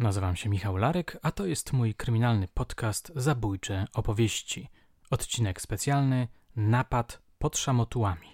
Nazywam się Michał Larek, a to jest mój kryminalny podcast Zabójcze opowieści. Odcinek specjalny Napad pod szamotułami.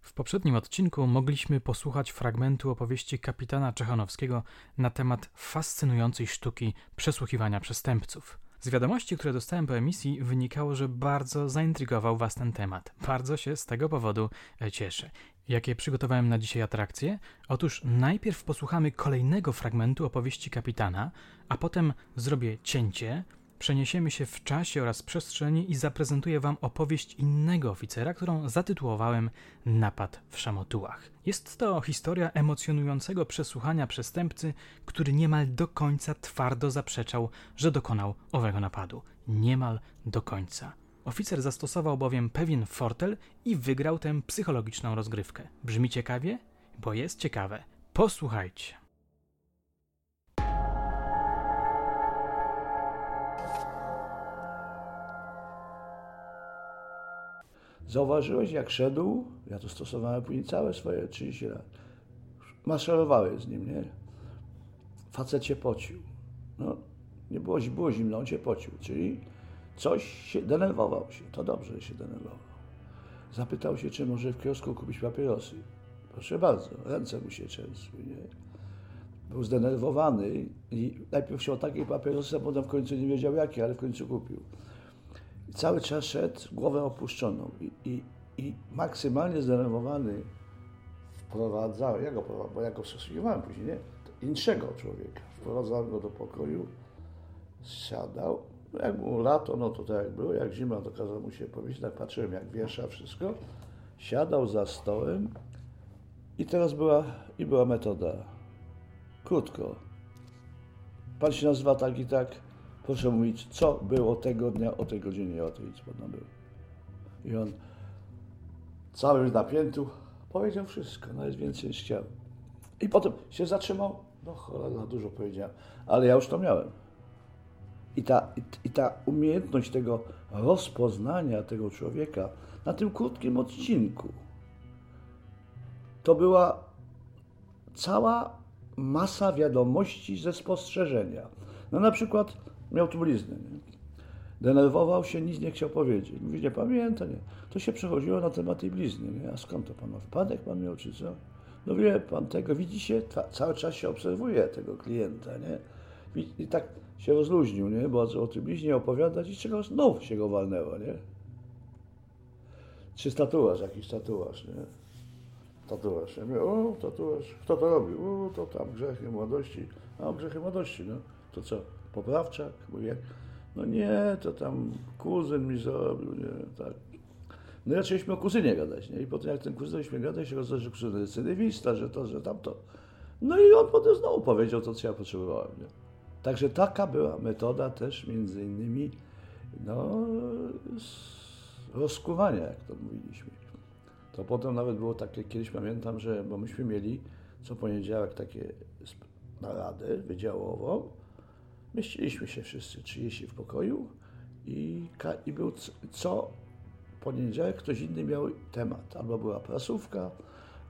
W poprzednim odcinku mogliśmy posłuchać fragmentu opowieści kapitana Czechanowskiego na temat fascynującej sztuki przesłuchiwania przestępców. Z wiadomości, które dostałem po emisji, wynikało, że bardzo zaintrygował Was ten temat. Bardzo się z tego powodu e, cieszę. Jakie przygotowałem na dzisiaj atrakcje? Otóż najpierw posłuchamy kolejnego fragmentu opowieści kapitana, a potem zrobię cięcie, przeniesiemy się w czasie oraz przestrzeni i zaprezentuję Wam opowieść innego oficera, którą zatytułowałem Napad w Szamotułach. Jest to historia emocjonującego przesłuchania przestępcy, który niemal do końca twardo zaprzeczał, że dokonał owego napadu. Niemal do końca. Oficer zastosował bowiem pewien fortel i wygrał tę psychologiczną rozgrywkę. Brzmi ciekawie? Bo jest ciekawe. Posłuchajcie. Zauważyłeś, jak szedł, ja to stosowałem później całe swoje 30 lat, maszerowałeś z nim, nie? Facet się pocił. No, nie było, było zimno, on się pocił, czyli coś się, denerwował się. To dobrze, że się denerwował. Zapytał się, czy może w kiosku kupić papierosy. Proszę bardzo, ręce mu się trzęsły, nie? Był zdenerwowany i najpierw chciał takiej papierosy, a potem w końcu nie wiedział jakie, ale w końcu kupił. I cały czas szedł, głowę opuszczoną i, i, i maksymalnie zdenerwowany wprowadzał, ja go wprowadzałem, bo ja go przesłuchiwałem później, nie? Inszego człowieka. Wprowadzałem go do pokoju, siadał, jak było lato, no to tak jak było, jak zima, to kazał mu się powiedzieć, tak patrzyłem jak wiesza wszystko, siadał za stołem i teraz była, i była metoda. Krótko. Pan się nazywa tak i tak, proszę mówić, co było tego dnia, o tej godzinie, o tej, co pan był. I on cały napięty powiedział wszystko, nawet więcej niż chciał. I potem się zatrzymał, no cholera, dużo powiedziałem, ale ja już to miałem. I ta, i, I ta umiejętność tego rozpoznania tego człowieka na tym krótkim odcinku, to była cała masa wiadomości ze spostrzeżenia. No na przykład miał tu bliznę. Nie? Denerwował się, nic nie chciał powiedzieć. Mówi, nie pamięta, nie. To się przechodziło na temat tej blizny. Nie? A skąd to pan ma? Wpadek pan miał, czy co? No wie pan tego, widzi się, cały czas się obserwuje tego klienta, nie? I, tak się rozluźnił, nie? Bo o tym bliźnie opowiadać i czego znów się go walnęło, nie? Czy tatuaż, jakiś tatuaż, nie? Tatuaż. Ja o, tatuaż, kto to robił? O, to tam grzechy młodości. A, grzechy młodości, no. To co, poprawczak? Mówię, no nie, to tam kuzyn mi zrobił, nie, tak. No i zaczęliśmy o kuzynie gadać, nie? I potem jak ten kuzyn zaczęliśmy gadać, się okazało, że kuzyn recydywista, że to, że tamto. No i on potem znowu powiedział to, co ja potrzebowałem, nie? Także taka była metoda też między innymi no, rozkuwania, jak to mówiliśmy. To potem nawet było takie, kiedyś pamiętam, że, bo myśmy mieli co poniedziałek takie naradę wydziałową, mieściliśmy się wszyscy 30 w pokoju i, i był co poniedziałek ktoś inny miał temat. Albo była prasówka,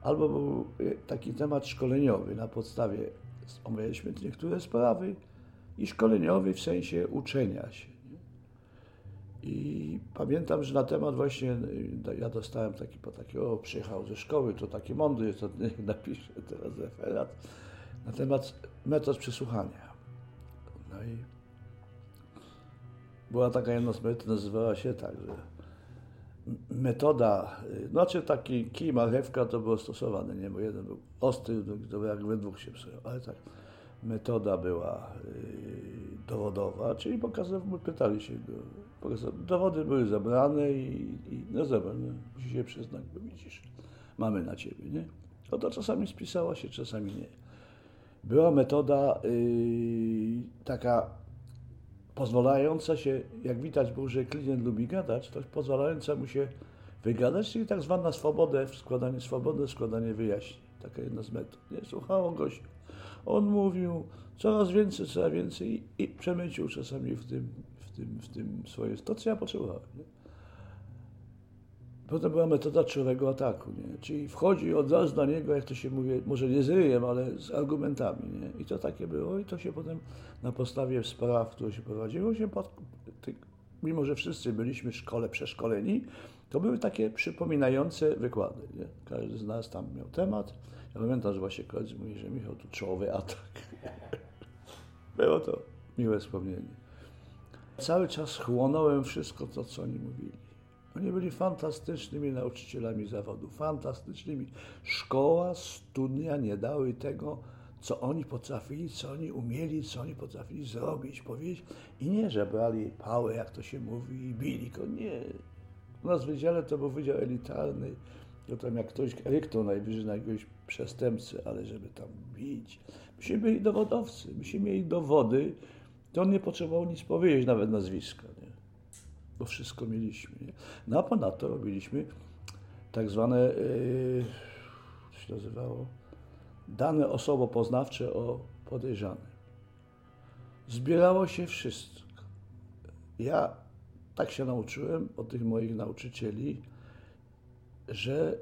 albo był taki temat szkoleniowy. Na podstawie omawialiśmy niektóre sprawy i szkoleniowy w sensie uczenia się. I pamiętam, że na temat właśnie, ja dostałem taki, po taki, o, przyjechał ze szkoły, to taki mądry, to napiszę teraz referat, na temat metod przesłuchania. No i była taka jedna z metod, nazywała się tak, że metoda, znaczy taki kij, marchewka to było stosowane, nie, bo jeden był ostry, drugi to jak we dwóch się psują, ale tak metoda była yy, dowodowa, czyli pokazał, pytali się go, pokazał, dowody były zebrane i, i no zobacz, no, musi się przyznać, bo widzisz, mamy na ciebie, nie? No to czasami spisała się, czasami nie. Była metoda yy, taka pozwalająca się, jak widać było, że klient lubi gadać, to pozwalająca mu się wygadać, czyli tak zwana swobodę, składanie swobody, składanie wyjaśnień. Taka jedna z metod. Nie? Słuchało gościa. On mówił coraz więcej, coraz więcej i, i przemycił czasami w tym, w tym, w tym swoje, to co ja potrzebowałem. Nie? Potem była metoda czołowego ataku, nie? czyli wchodzi od razu do niego, jak to się mówi, może nie z ryjem, ale z argumentami. Nie? I to takie było i to się potem na podstawie spraw, które się prowadziło, się pod, mimo że wszyscy byliśmy w szkole przeszkoleni, to były takie przypominające wykłady. Nie? Każdy z nas tam miał temat. Ja pamiętam, że właśnie koledzy mówi, że Michał, tu czołowy atak. Było to miłe wspomnienie. Cały czas chłonąłem wszystko to, co oni mówili. Oni byli fantastycznymi nauczycielami zawodu, fantastycznymi. Szkoła, studia nie dały tego, co oni potrafili, co oni umieli, co oni potrafili zrobić, powiedzieć. I nie, że brali pałę, jak to się mówi, i bili go. Nie. U nas w wydziale to był wydział elitarny. To tam jak ktoś ryknął najwyżej na jakiegoś przestępcy, ale żeby tam bić. Myśmy byli dowodowcy, myśmy mieli dowody, to on nie potrzebował nic powiedzieć, nawet nazwiska? Bo wszystko mieliśmy. Nie? No a ponadto robiliśmy tak zwane, yy, co się nazywało, dane osobopoznawcze o podejrzanym. Zbierało się wszystko. Ja tak się nauczyłem od tych moich nauczycieli, że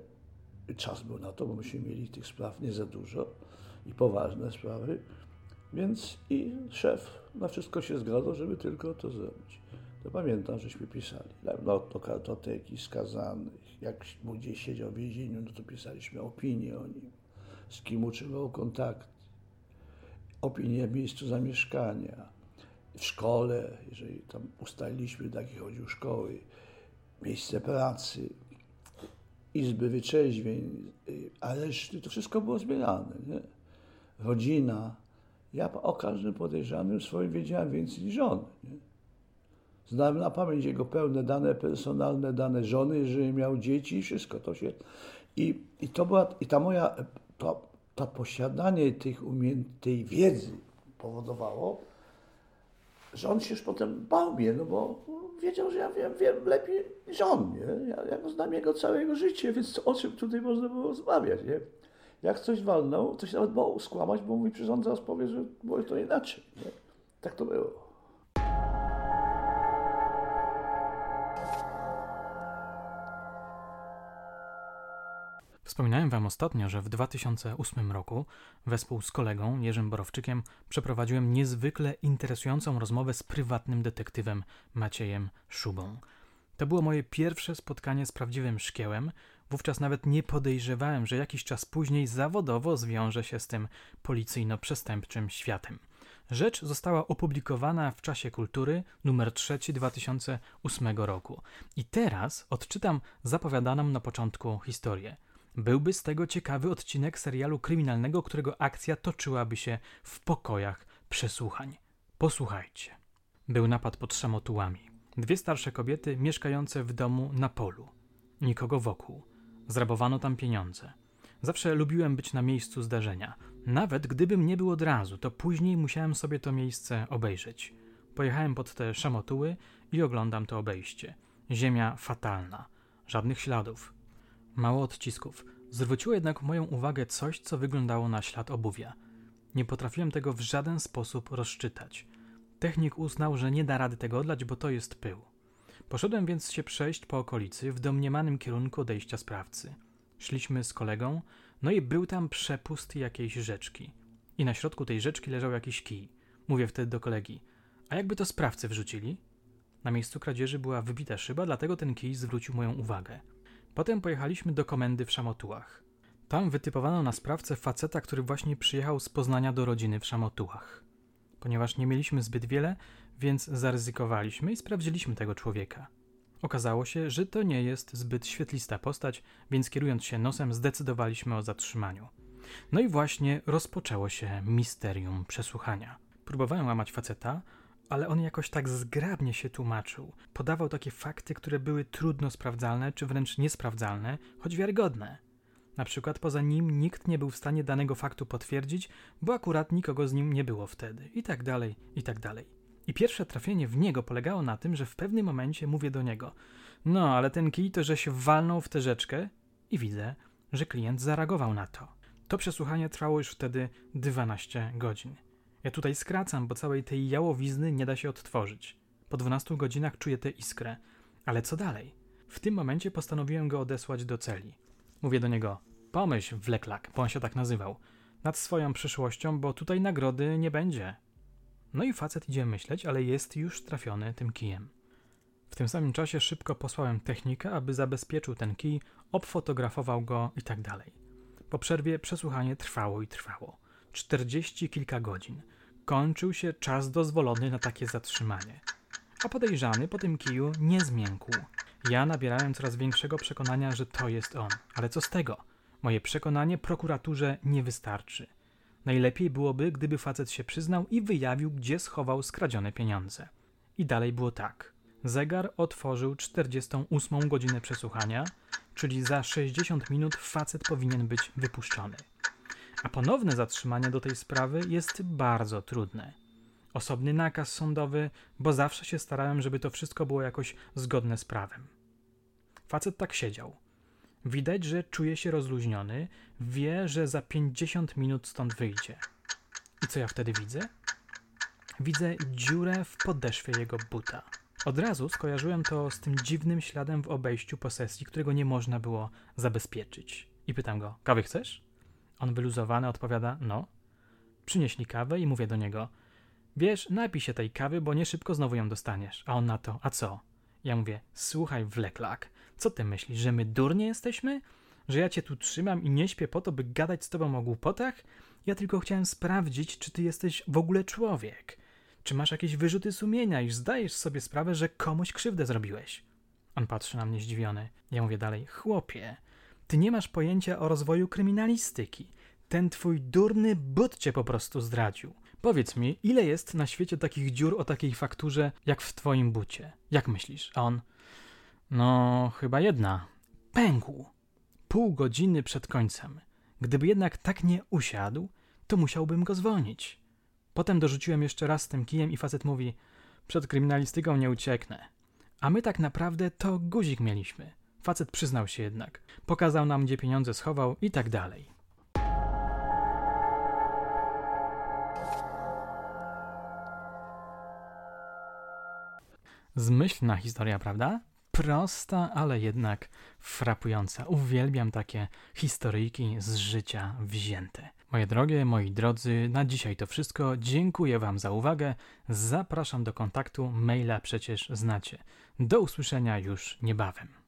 czas był na to, bo myśmy mieli tych spraw nie za dużo i poważne sprawy, więc i szef na wszystko się zgadzał, żeby tylko to zrobić. To pamiętam, żeśmy pisali no, do kartoteki skazanych, jak gdzieś siedział w więzieniu, no to pisaliśmy opinie o nim, z kim utrzymał kontakt, opinie w miejscu zamieszkania, w szkole, jeżeli tam ustaliliśmy, do jakiej chodził szkoły, miejsce pracy, izby wyczeźwień, areszty, to wszystko było zbierane. Nie? Rodzina. Ja o każdym podejrzanym swoim wiedziałem więcej niż on. Nie? Znałem na pamięć jego pełne dane personalne, dane żony, jeżeli miał dzieci i wszystko to się. I, i to była, i ta moja, to, to posiadanie tych umie, tej wiedzy powodowało, że on się już potem bał mnie, no bo wiedział, że ja wiem, wiem lepiej niż on, nie? Ja, ja znam jego całe jego życie, więc o czym tutaj można było rozmawiać, nie? Jak coś walnął, to się nawet bał skłamać, bo mój przyrząd zaraz powie, że było to inaczej, nie? Tak to było. Wspominałem Wam ostatnio, że w 2008 roku wespół z kolegą Jerzym Borowczykiem przeprowadziłem niezwykle interesującą rozmowę z prywatnym detektywem Maciejem Szubą. To było moje pierwsze spotkanie z prawdziwym szkiełem. Wówczas nawet nie podejrzewałem, że jakiś czas później zawodowo zwiąże się z tym policyjno-przestępczym światem. Rzecz została opublikowana w czasie kultury numer 3 2008 roku. I teraz odczytam zapowiadaną na początku historię. Byłby z tego ciekawy odcinek serialu kryminalnego, którego akcja toczyłaby się w pokojach przesłuchań. Posłuchajcie. Był napad pod szamotułami. Dwie starsze kobiety mieszkające w domu na polu. Nikogo wokół. Zrabowano tam pieniądze. Zawsze lubiłem być na miejscu zdarzenia. Nawet gdybym nie był od razu, to później musiałem sobie to miejsce obejrzeć. Pojechałem pod te szamotuły i oglądam to obejście. Ziemia fatalna. Żadnych śladów. Mało odcisków. Zwróciło jednak moją uwagę coś, co wyglądało na ślad obuwia. Nie potrafiłem tego w żaden sposób rozczytać. Technik uznał, że nie da rady tego odlać, bo to jest pył. Poszedłem więc się przejść po okolicy w domniemanym kierunku odejścia sprawcy. Szliśmy z kolegą, no i był tam przepust jakiejś rzeczki. I na środku tej rzeczki leżał jakiś kij. Mówię wtedy do kolegi: A jakby to sprawcy wrzucili? Na miejscu kradzieży była wybita szyba, dlatego ten kij zwrócił moją uwagę. Potem pojechaliśmy do komendy w Szamotułach. Tam wytypowano na sprawcę faceta, który właśnie przyjechał z Poznania do rodziny w Szamotułach. Ponieważ nie mieliśmy zbyt wiele, więc zaryzykowaliśmy i sprawdziliśmy tego człowieka. Okazało się, że to nie jest zbyt świetlista postać, więc kierując się nosem zdecydowaliśmy o zatrzymaniu. No i właśnie rozpoczęło się misterium przesłuchania. Próbowałem łamać faceta, ale on jakoś tak zgrabnie się tłumaczył. Podawał takie fakty, które były trudno sprawdzalne, czy wręcz niesprawdzalne, choć wiarygodne. Na przykład poza nim nikt nie był w stanie danego faktu potwierdzić, bo akurat nikogo z nim nie było wtedy, i tak dalej, i tak dalej. I pierwsze trafienie w niego polegało na tym, że w pewnym momencie mówię do niego: No, ale ten kij to, że się walnął w tę rzeczkę, i widzę, że klient zareagował na to. To przesłuchanie trwało już wtedy 12 godzin. Ja tutaj skracam, bo całej tej jałowizny nie da się odtworzyć. Po 12 godzinach czuję tę iskrę. Ale co dalej? W tym momencie postanowiłem go odesłać do celi. Mówię do niego: Pomyśl, wleklak, bo on się tak nazywał, nad swoją przyszłością, bo tutaj nagrody nie będzie. No i facet idzie myśleć, ale jest już trafiony tym kijem. W tym samym czasie szybko posłałem technika, aby zabezpieczył ten kij, obfotografował go i tak dalej. Po przerwie przesłuchanie trwało i trwało. Czterdzieści kilka godzin. Kończył się czas dozwolony na takie zatrzymanie. A podejrzany po tym kiju nie zmiękł. Ja nabierałem coraz większego przekonania, że to jest on. Ale co z tego? Moje przekonanie prokuraturze nie wystarczy. Najlepiej byłoby, gdyby facet się przyznał i wyjawił, gdzie schował skradzione pieniądze. I dalej było tak. Zegar otworzył 48 godzinę przesłuchania, czyli za 60 minut facet powinien być wypuszczony. A ponowne zatrzymanie do tej sprawy jest bardzo trudne. Osobny nakaz sądowy, bo zawsze się starałem, żeby to wszystko było jakoś zgodne z prawem. Facet tak siedział. Widać, że czuje się rozluźniony, wie, że za 50 minut stąd wyjdzie. I co ja wtedy widzę? Widzę dziurę w podeszwie jego buta. Od razu skojarzyłem to z tym dziwnym śladem w obejściu posesji, którego nie można było zabezpieczyć. I pytam go: Kawy chcesz? On wyluzowany odpowiada: No. Przynieśli kawę i mówię do niego: Wiesz, napij się tej kawy, bo nie szybko znowu ją dostaniesz. A on na to: A co? Ja mówię: Słuchaj, wleklak, co ty myślisz, że my durnie jesteśmy? Że ja cię tu trzymam i nie śpię po to, by gadać z tobą o głupotach? Ja tylko chciałem sprawdzić, czy ty jesteś w ogóle człowiek. Czy masz jakieś wyrzuty sumienia i zdajesz sobie sprawę, że komuś krzywdę zrobiłeś? On patrzy na mnie zdziwiony. Ja mówię dalej: Chłopie, ty nie masz pojęcia o rozwoju kryminalistyki. Ten twój durny but cię po prostu zdradził. Powiedz mi, ile jest na świecie takich dziur o takiej fakturze, jak w twoim bucie? Jak myślisz? A on. No, chyba jedna. Pękł. Pół godziny przed końcem. Gdyby jednak tak nie usiadł, to musiałbym go zwolnić. Potem dorzuciłem jeszcze raz tym kijem i facet mówi: Przed kryminalistyką nie ucieknę. A my tak naprawdę to guzik mieliśmy. Facet przyznał się jednak. Pokazał nam, gdzie pieniądze schował i tak dalej. Zmyślna historia, prawda? Prosta, ale jednak frapująca. Uwielbiam takie historyjki z życia wzięte. Moje drogie, moi drodzy, na dzisiaj to wszystko. Dziękuję Wam za uwagę. Zapraszam do kontaktu. Maila przecież znacie. Do usłyszenia już niebawem.